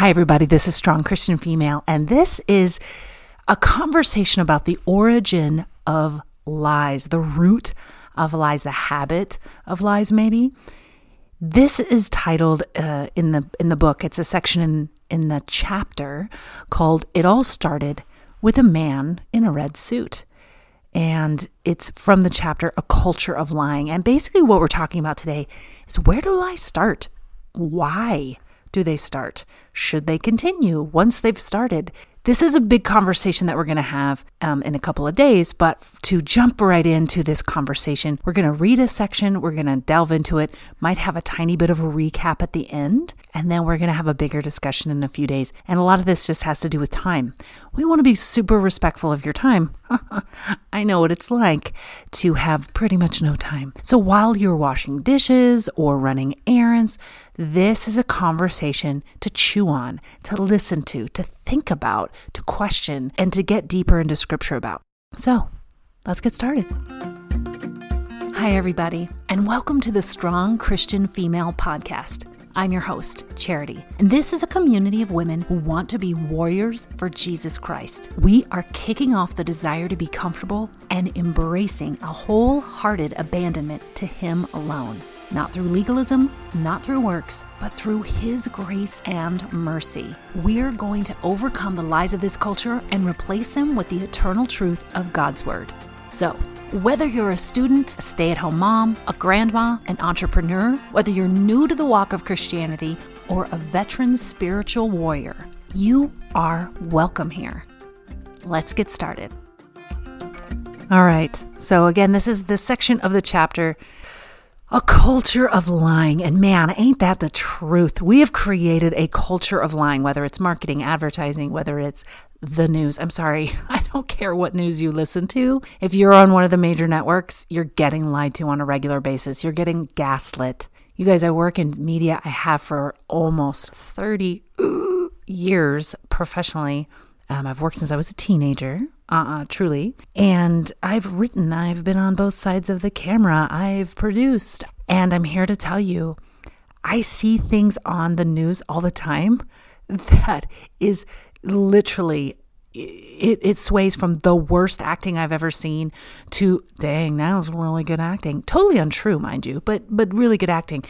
Hi, everybody. This is Strong Christian Female, and this is a conversation about the origin of lies, the root of lies, the habit of lies, maybe. This is titled uh, in the in the book. It's a section in in the chapter called "It All Started with a Man in a Red Suit." And it's from the chapter A Culture of Lying. And basically, what we're talking about today is where do lies start? Why? Do they start? Should they continue once they've started? This is a big conversation that we're going to have um, in a couple of days, but to jump right into this conversation, we're going to read a section, we're going to delve into it, might have a tiny bit of a recap at the end, and then we're going to have a bigger discussion in a few days. And a lot of this just has to do with time. We want to be super respectful of your time. I know what it's like to have pretty much no time. So while you're washing dishes or running errands, this is a conversation to chew on, to listen to, to think about, to question, and to get deeper into scripture about. So let's get started. Hi, everybody, and welcome to the Strong Christian Female Podcast. I'm your host, Charity, and this is a community of women who want to be warriors for Jesus Christ. We are kicking off the desire to be comfortable and embracing a wholehearted abandonment to Him alone not through legalism, not through works, but through His grace and mercy. We're going to overcome the lies of this culture and replace them with the eternal truth of God's Word. So, whether you're a student, a stay at home mom, a grandma, an entrepreneur, whether you're new to the walk of Christianity, or a veteran spiritual warrior, you are welcome here. Let's get started. All right. So, again, this is the section of the chapter a culture of lying. And man, ain't that the truth? We have created a culture of lying, whether it's marketing, advertising, whether it's the news. I'm sorry, I don't care what news you listen to. If you're on one of the major networks, you're getting lied to on a regular basis. You're getting gaslit. You guys, I work in media. I have for almost 30 years professionally. Um, I've worked since I was a teenager uh, uh, truly. And I've written, I've been on both sides of the camera, I've produced, and I'm here to tell you I see things on the news all the time that is literally it, it sways from the worst acting I've ever seen to dang, that was really good acting. Totally untrue, mind you, but but really good acting.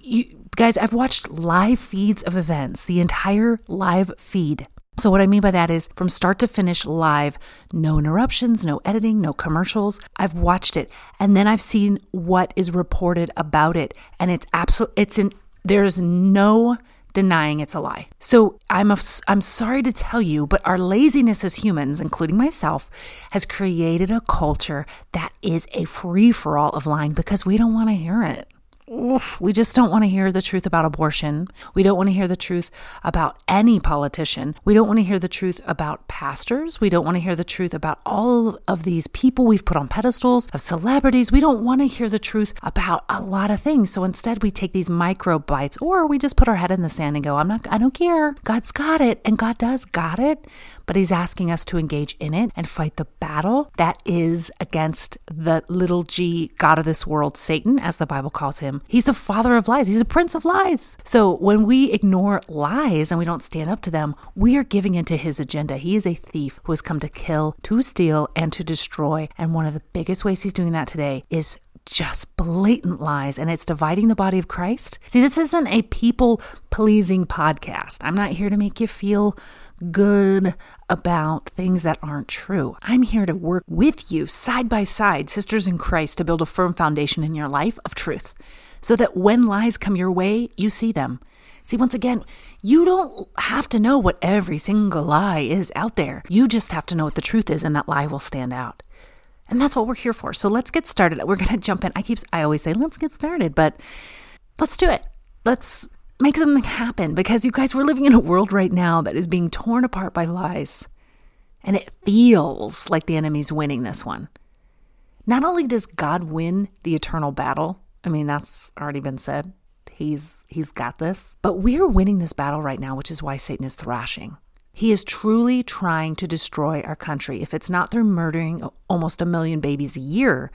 You guys, I've watched live feeds of events, the entire live feed so, what I mean by that is from start to finish live, no interruptions, no editing, no commercials. I've watched it and then I've seen what is reported about it. And it's absolute, it's in, there's no denying it's a lie. So I'm, a, I'm sorry to tell you, but our laziness as humans, including myself, has created a culture that is a free for all of lying because we don't want to hear it oof, we just don't want to hear the truth about abortion. We don't want to hear the truth about any politician. We don't want to hear the truth about pastors. We don't want to hear the truth about all of these people we've put on pedestals of celebrities. We don't want to hear the truth about a lot of things. So instead, we take these micro bites or we just put our head in the sand and go, I'm not, I don't care. God's got it. And God does got it but he's asking us to engage in it and fight the battle that is against the little g God of this world, Satan, as the Bible calls him. He's the father of lies, he's a prince of lies. So when we ignore lies and we don't stand up to them, we are giving into his agenda. He is a thief who has come to kill, to steal, and to destroy. And one of the biggest ways he's doing that today is just blatant lies and it's dividing the body of Christ. See, this isn't a people pleasing podcast. I'm not here to make you feel good about things that aren't true. I'm here to work with you side by side, sisters in Christ, to build a firm foundation in your life of truth so that when lies come your way, you see them. See, once again, you don't have to know what every single lie is out there. You just have to know what the truth is, and that lie will stand out. And that's what we're here for. So let's get started. We're going to jump in. I keep I always say let's get started, but let's do it. Let's make something happen because you guys we're living in a world right now that is being torn apart by lies. And it feels like the enemy's winning this one. Not only does God win the eternal battle, I mean that's already been said. He's he's got this. But we're winning this battle right now, which is why Satan is thrashing. He is truly trying to destroy our country. If it's not through murdering almost a million babies a year,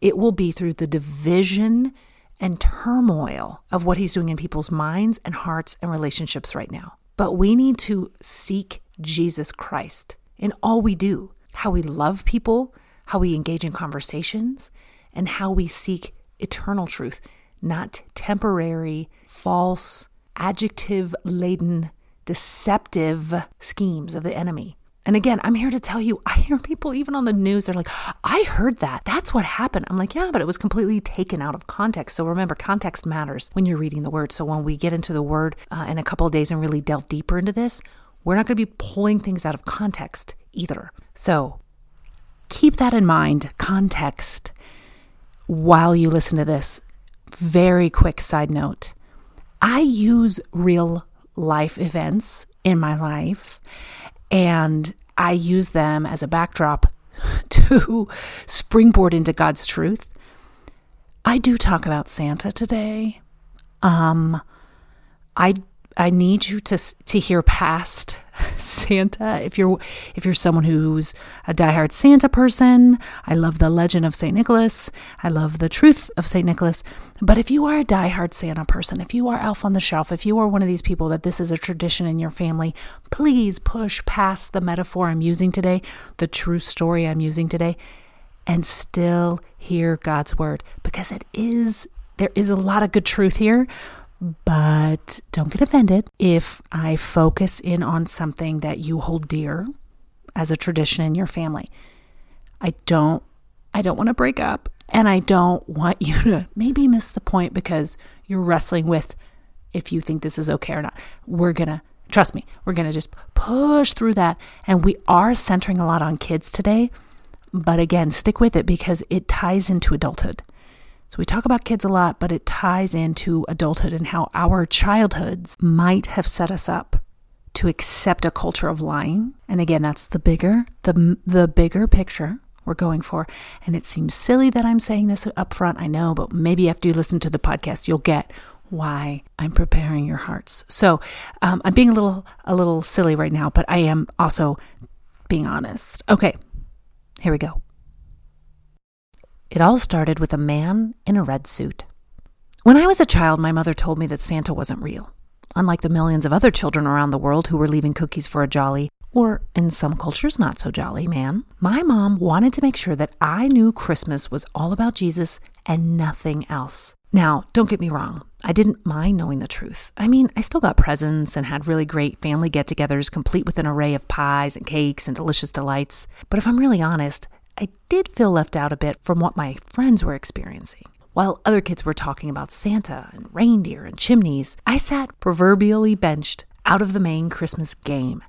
it will be through the division and turmoil of what he's doing in people's minds and hearts and relationships right now. but we need to seek Jesus Christ in all we do how we love people, how we engage in conversations, and how we seek eternal truth, not temporary, false, adjective laden, deceptive schemes of the enemy. And again, I'm here to tell you, I hear people even on the news, they're like, I heard that. That's what happened. I'm like, yeah, but it was completely taken out of context. So remember, context matters when you're reading the word. So when we get into the word uh, in a couple of days and really delve deeper into this, we're not going to be pulling things out of context either. So keep that in mind, context, while you listen to this. Very quick side note I use real life events in my life and I use them as a backdrop to springboard into God's truth. I do talk about Santa today. Um, I I need you to to hear past Santa. If you're if you're someone who's a diehard Santa person, I love the legend of Saint Nicholas. I love the truth of Saint Nicholas. But if you are a diehard Santa person, if you are elf on the shelf, if you are one of these people that this is a tradition in your family, please push past the metaphor I'm using today, the true story I'm using today, and still hear God's word because it is there is a lot of good truth here but don't get offended if I focus in on something that you hold dear as a tradition in your family. I don't I don't want to break up and I don't want you to maybe miss the point because you're wrestling with if you think this is okay or not. We're going to trust me, we're going to just push through that and we are centering a lot on kids today. But again, stick with it because it ties into adulthood. So we talk about kids a lot, but it ties into adulthood and how our childhoods might have set us up to accept a culture of lying. And again, that's the bigger, the the bigger picture we're going for. And it seems silly that I'm saying this up front, I know, but maybe after you listen to the podcast, you'll get why I'm preparing your hearts. So um, I'm being a little a little silly right now, but I am also being honest. Okay, here we go. It all started with a man in a red suit. When I was a child, my mother told me that Santa wasn't real. Unlike the millions of other children around the world who were leaving cookies for a jolly, or in some cultures, not so jolly man, my mom wanted to make sure that I knew Christmas was all about Jesus and nothing else. Now, don't get me wrong, I didn't mind knowing the truth. I mean, I still got presents and had really great family get togethers, complete with an array of pies and cakes and delicious delights. But if I'm really honest, I did feel left out a bit from what my friends were experiencing. While other kids were talking about Santa and reindeer and chimneys, I sat proverbially benched out of the main Christmas game.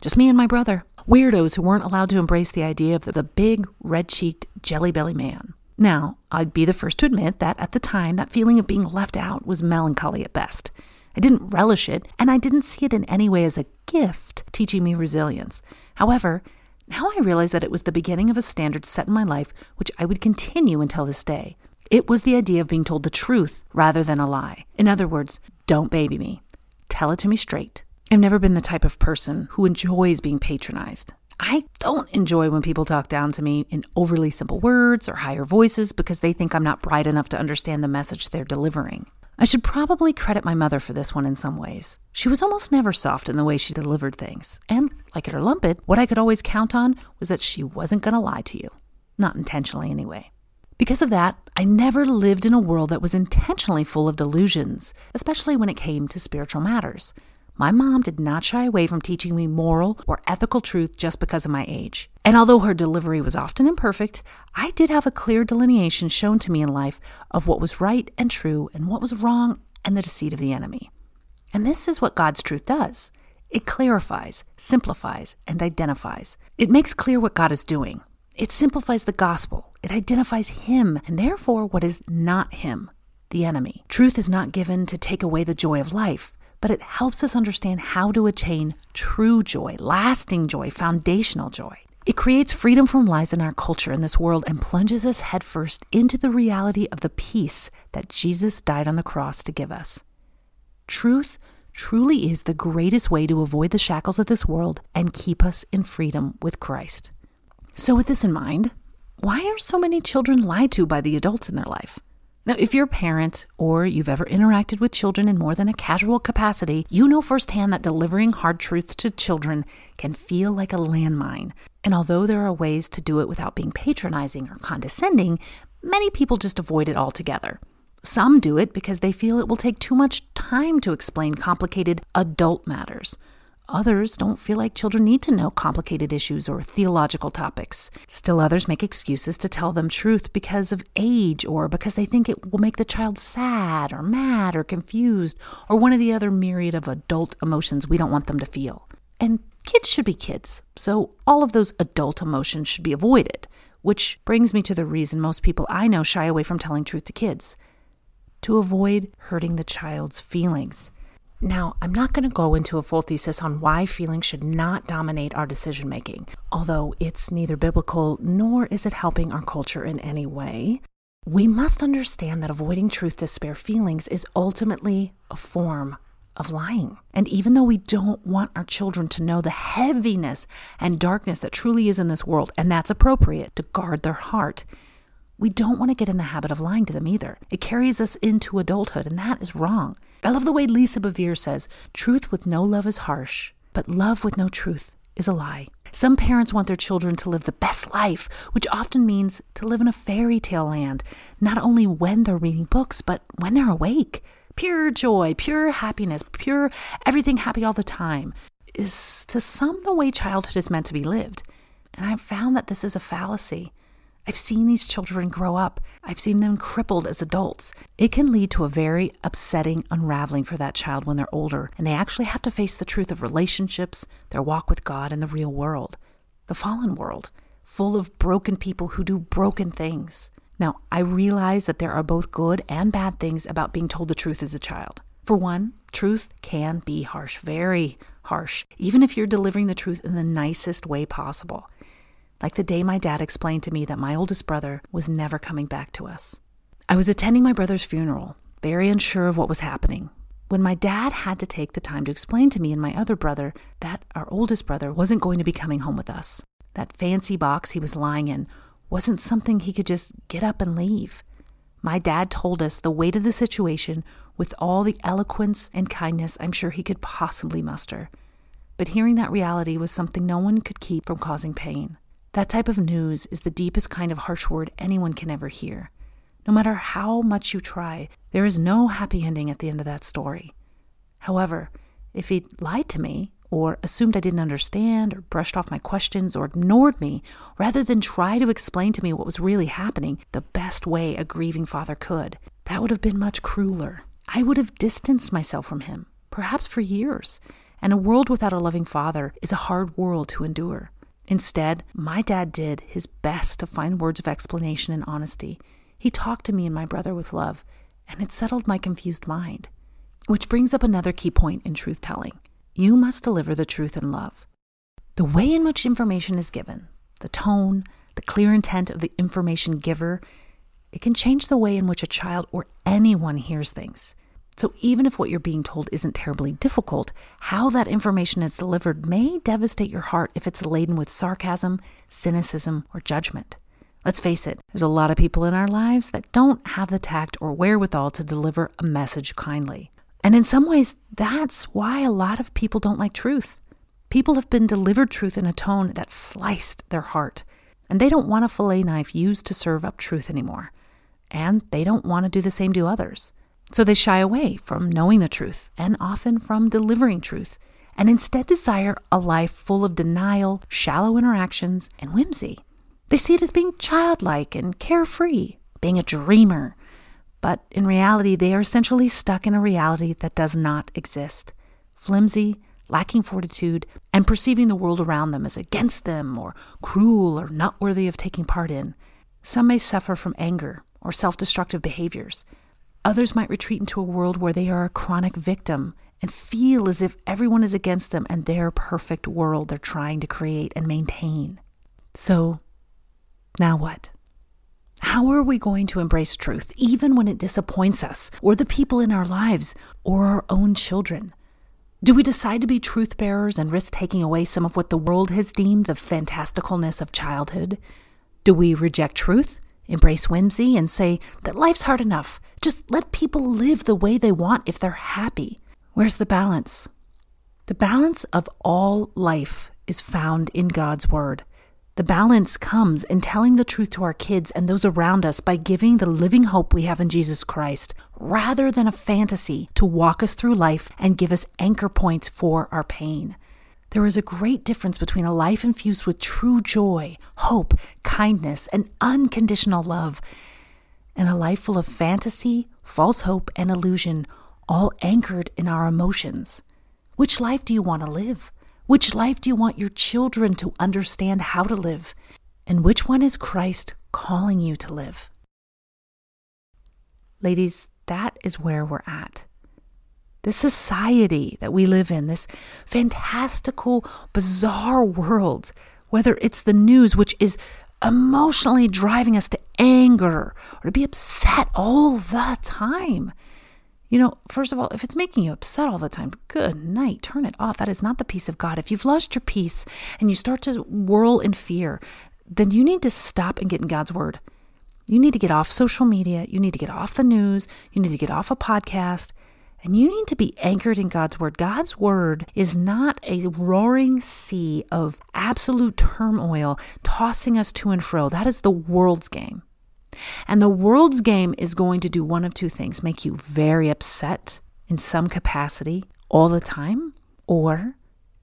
Just me and my brother. Weirdos who weren't allowed to embrace the idea of the big, red cheeked, jelly belly man. Now, I'd be the first to admit that at the time, that feeling of being left out was melancholy at best. I didn't relish it, and I didn't see it in any way as a gift teaching me resilience. However, now I realize that it was the beginning of a standard set in my life which I would continue until this day. It was the idea of being told the truth rather than a lie. In other words, don't baby me. Tell it to me straight. I've never been the type of person who enjoys being patronized. I don't enjoy when people talk down to me in overly simple words or higher voices because they think I'm not bright enough to understand the message they're delivering. I should probably credit my mother for this one in some ways. She was almost never soft in the way she delivered things. And, like it or lump it, what I could always count on was that she wasn't going to lie to you. Not intentionally, anyway. Because of that, I never lived in a world that was intentionally full of delusions, especially when it came to spiritual matters. My mom did not shy away from teaching me moral or ethical truth just because of my age. And although her delivery was often imperfect, I did have a clear delineation shown to me in life of what was right and true and what was wrong and the deceit of the enemy. And this is what God's truth does it clarifies, simplifies, and identifies. It makes clear what God is doing. It simplifies the gospel. It identifies Him and therefore what is not Him, the enemy. Truth is not given to take away the joy of life but it helps us understand how to attain true joy, lasting joy, foundational joy. It creates freedom from lies in our culture in this world and plunges us headfirst into the reality of the peace that Jesus died on the cross to give us. Truth truly is the greatest way to avoid the shackles of this world and keep us in freedom with Christ. So, with this in mind, why are so many children lied to by the adults in their life? Now, if you're a parent or you've ever interacted with children in more than a casual capacity, you know firsthand that delivering hard truths to children can feel like a landmine. And although there are ways to do it without being patronizing or condescending, many people just avoid it altogether. Some do it because they feel it will take too much time to explain complicated adult matters. Others don't feel like children need to know complicated issues or theological topics. Still others make excuses to tell them truth because of age or because they think it will make the child sad or mad or confused or one of the other myriad of adult emotions we don't want them to feel. And kids should be kids, so all of those adult emotions should be avoided, which brings me to the reason most people I know shy away from telling truth to kids to avoid hurting the child's feelings. Now, I'm not going to go into a full thesis on why feelings should not dominate our decision making, although it's neither biblical nor is it helping our culture in any way. We must understand that avoiding truth to spare feelings is ultimately a form of lying. And even though we don't want our children to know the heaviness and darkness that truly is in this world, and that's appropriate to guard their heart, we don't want to get in the habit of lying to them either. It carries us into adulthood, and that is wrong. I love the way Lisa Bevere says truth with no love is harsh, but love with no truth is a lie. Some parents want their children to live the best life, which often means to live in a fairy tale land, not only when they're reading books, but when they're awake. Pure joy, pure happiness, pure everything happy all the time is to some the way childhood is meant to be lived. And I've found that this is a fallacy. I've seen these children grow up. I've seen them crippled as adults. It can lead to a very upsetting unraveling for that child when they're older and they actually have to face the truth of relationships, their walk with God, and the real world, the fallen world, full of broken people who do broken things. Now, I realize that there are both good and bad things about being told the truth as a child. For one, truth can be harsh, very harsh, even if you're delivering the truth in the nicest way possible like the day my dad explained to me that my oldest brother was never coming back to us. I was attending my brother's funeral, very unsure of what was happening, when my dad had to take the time to explain to me and my other brother that our oldest brother wasn't going to be coming home with us. That fancy box he was lying in wasn't something he could just get up and leave. My dad told us the weight of the situation with all the eloquence and kindness I'm sure he could possibly muster. But hearing that reality was something no one could keep from causing pain. That type of news is the deepest kind of harsh word anyone can ever hear. No matter how much you try, there is no happy ending at the end of that story. However, if he lied to me, or assumed I didn't understand, or brushed off my questions, or ignored me, rather than try to explain to me what was really happening the best way a grieving father could, that would have been much crueler. I would have distanced myself from him, perhaps for years. And a world without a loving father is a hard world to endure. Instead, my dad did his best to find words of explanation and honesty. He talked to me and my brother with love, and it settled my confused mind. Which brings up another key point in truth telling you must deliver the truth in love. The way in which information is given, the tone, the clear intent of the information giver, it can change the way in which a child or anyone hears things. So, even if what you're being told isn't terribly difficult, how that information is delivered may devastate your heart if it's laden with sarcasm, cynicism, or judgment. Let's face it, there's a lot of people in our lives that don't have the tact or wherewithal to deliver a message kindly. And in some ways, that's why a lot of people don't like truth. People have been delivered truth in a tone that sliced their heart, and they don't want a fillet knife used to serve up truth anymore. And they don't want to do the same to others. So they shy away from knowing the truth and often from delivering truth, and instead desire a life full of denial, shallow interactions, and whimsy. They see it as being childlike and carefree, being a dreamer. But in reality, they are essentially stuck in a reality that does not exist flimsy, lacking fortitude, and perceiving the world around them as against them or cruel or not worthy of taking part in. Some may suffer from anger or self destructive behaviors. Others might retreat into a world where they are a chronic victim and feel as if everyone is against them and their perfect world they're trying to create and maintain. So, now what? How are we going to embrace truth, even when it disappoints us, or the people in our lives, or our own children? Do we decide to be truth bearers and risk taking away some of what the world has deemed the fantasticalness of childhood? Do we reject truth embrace whimsy, and say that life's hard enough. Just let people live the way they want if they're happy. Where's the balance? The balance of all life is found in God's Word. The balance comes in telling the truth to our kids and those around us by giving the living hope we have in Jesus Christ, rather than a fantasy to walk us through life and give us anchor points for our pain. There is a great difference between a life infused with true joy, hope, kindness, and unconditional love, and a life full of fantasy, false hope, and illusion, all anchored in our emotions. Which life do you want to live? Which life do you want your children to understand how to live? And which one is Christ calling you to live? Ladies, that is where we're at this society that we live in, this fantastical, bizarre world, whether it's the news, which is emotionally driving us to anger or to be upset all the time. You know, first of all, if it's making you upset all the time, good night, turn it off. That is not the peace of God. If you've lost your peace and you start to whirl in fear, then you need to stop and get in God's word. You need to get off social media. You need to get off the news. You need to get off a podcast and you need to be anchored in God's word. God's word is not a roaring sea of absolute turmoil tossing us to and fro. That is the world's game. And the world's game is going to do one of two things make you very upset in some capacity all the time, or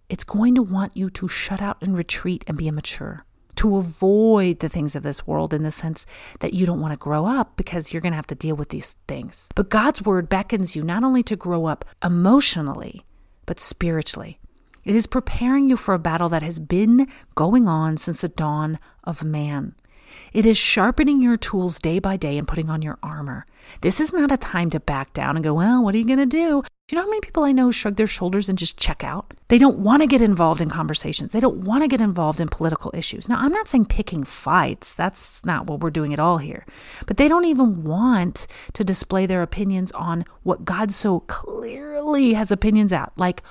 it's going to want you to shut out and retreat and be immature to avoid the things of this world in the sense that you don't want to grow up because you're going to have to deal with these things. But God's word beckons you not only to grow up emotionally, but spiritually. It is preparing you for a battle that has been going on since the dawn of man. It is sharpening your tools day by day and putting on your armor. This is not a time to back down and go, well, what are you going to do? Do you know how many people I know shrug their shoulders and just check out? They don't want to get involved in conversations. They don't want to get involved in political issues. Now, I'm not saying picking fights. That's not what we're doing at all here. But they don't even want to display their opinions on what God so clearly has opinions at, like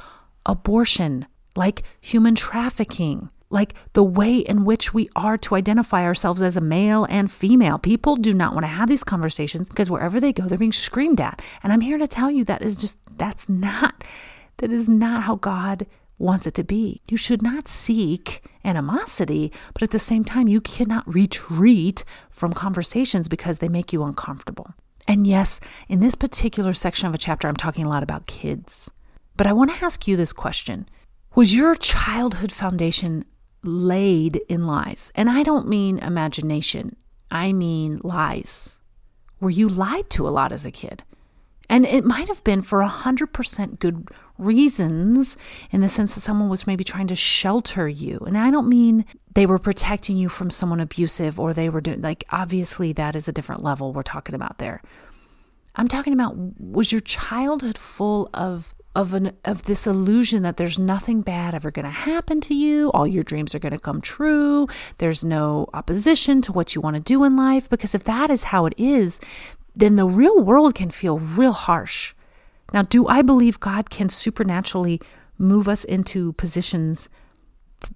abortion, like human trafficking, like the way in which we are to identify ourselves as a male and female. People do not want to have these conversations because wherever they go, they're being screamed at. And I'm here to tell you that is just, that's not, that is not how God wants it to be. You should not seek animosity, but at the same time, you cannot retreat from conversations because they make you uncomfortable. And yes, in this particular section of a chapter, I'm talking a lot about kids. But I want to ask you this question Was your childhood foundation laid in lies. And I don't mean imagination, I mean lies. Were you lied to a lot as a kid? And it might have been for 100% good reasons in the sense that someone was maybe trying to shelter you. And I don't mean they were protecting you from someone abusive or they were doing, like, obviously, that is a different level we're talking about there. I'm talking about was your childhood full of of an of this illusion that there's nothing bad ever going to happen to you. All your dreams are going to come true. There's no opposition to what you want to do in life because if that is how it is then the real world can feel real harsh. Now do i believe god can supernaturally move us into positions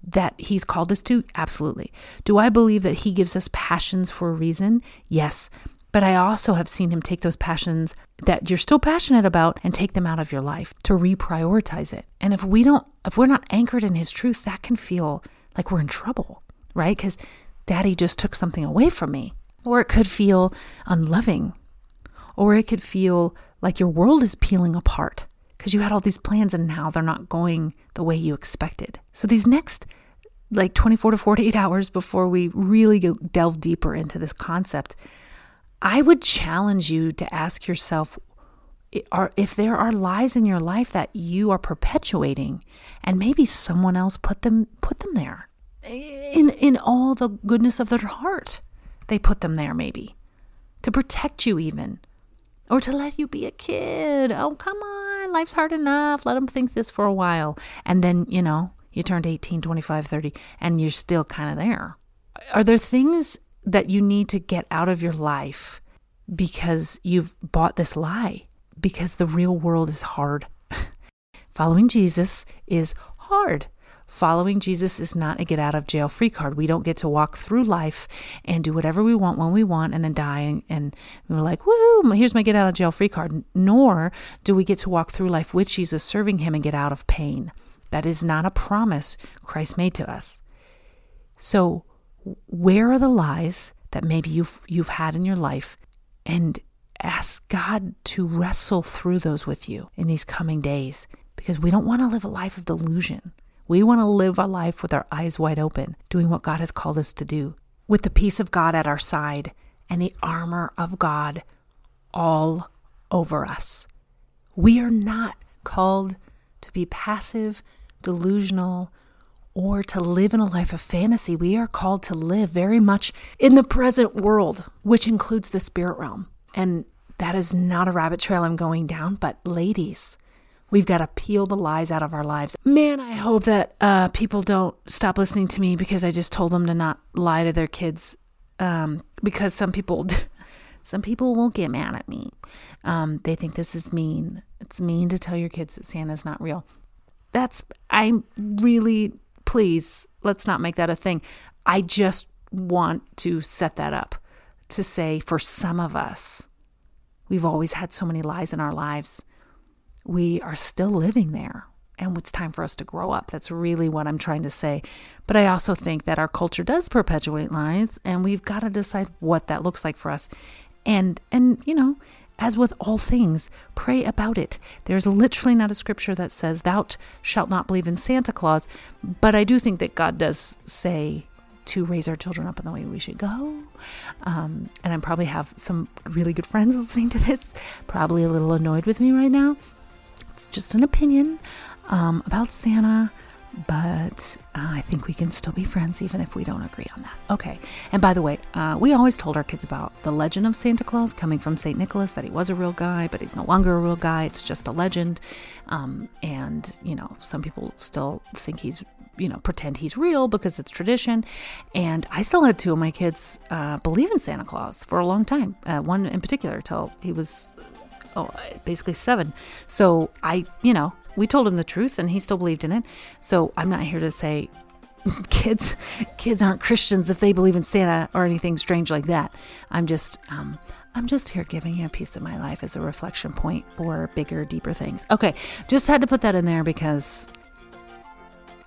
that he's called us to? Absolutely. Do i believe that he gives us passions for a reason? Yes but I also have seen him take those passions that you're still passionate about and take them out of your life to reprioritize it. And if we don't, if we're not anchored in his truth, that can feel like we're in trouble, right? Because daddy just took something away from me. Or it could feel unloving. Or it could feel like your world is peeling apart because you had all these plans and now they're not going the way you expected. So these next like 24 to 48 hours before we really go delve deeper into this concept, I would challenge you to ask yourself if there are lies in your life that you are perpetuating and maybe someone else put them put them there. In in all the goodness of their heart they put them there maybe. To protect you even. Or to let you be a kid. Oh come on life's hard enough. Let them think this for a while. And then you know you turned 18 25 30 and you're still kind of there. Are there things that you need to get out of your life because you've bought this lie, because the real world is hard. Following Jesus is hard. Following Jesus is not a get out of jail free card. We don't get to walk through life and do whatever we want when we want and then die and, and we're like, woo, here's my get out of jail free card. Nor do we get to walk through life with Jesus, serving him and get out of pain. That is not a promise Christ made to us. So, where are the lies that maybe you've you've had in your life and ask God to wrestle through those with you in these coming days because we don't want to live a life of delusion. We want to live a life with our eyes wide open, doing what God has called us to do, with the peace of God at our side and the armor of God all over us. We are not called to be passive, delusional, or to live in a life of fantasy. We are called to live very much in the present world, which includes the spirit realm. And that is not a rabbit trail I'm going down, but ladies, We've got to peel the lies out of our lives. Man, I hope that uh, people don't stop listening to me because I just told them to not lie to their kids. Um, because some people, some people won't get mad at me. Um, they think this is mean. It's mean to tell your kids that Santa's not real. That's I really please let's not make that a thing. I just want to set that up to say for some of us, we've always had so many lies in our lives we are still living there. And it's time for us to grow up. That's really what I'm trying to say. But I also think that our culture does perpetuate lies, and we've got to decide what that looks like for us. And, and you know, as with all things, pray about it. There's literally not a scripture that says, Thou shalt not believe in Santa Claus. But I do think that God does say to raise our children up in the way we should go. Um, and I probably have some really good friends listening to this, probably a little annoyed with me right now. It's just an opinion um, about Santa, but uh, I think we can still be friends even if we don't agree on that. Okay. And by the way, uh, we always told our kids about the legend of Santa Claus coming from St. Nicholas, that he was a real guy, but he's no longer a real guy. It's just a legend. Um, and, you know, some people still think he's you know, pretend he's real because it's tradition. And I still had two of my kids uh, believe in Santa Claus for a long time. Uh, one in particular, till he was oh, basically seven. So I, you know, we told him the truth and he still believed in it. So I'm not here to say kids kids aren't Christians if they believe in Santa or anything strange like that. I'm just um, I'm just here giving you a piece of my life as a reflection point for bigger, deeper things. Okay, just had to put that in there because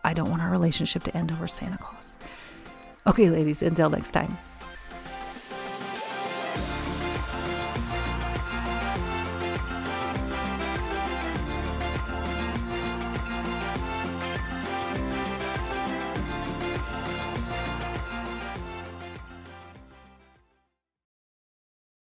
I don't want our relationship to end over Santa Claus. Okay, ladies, until next time.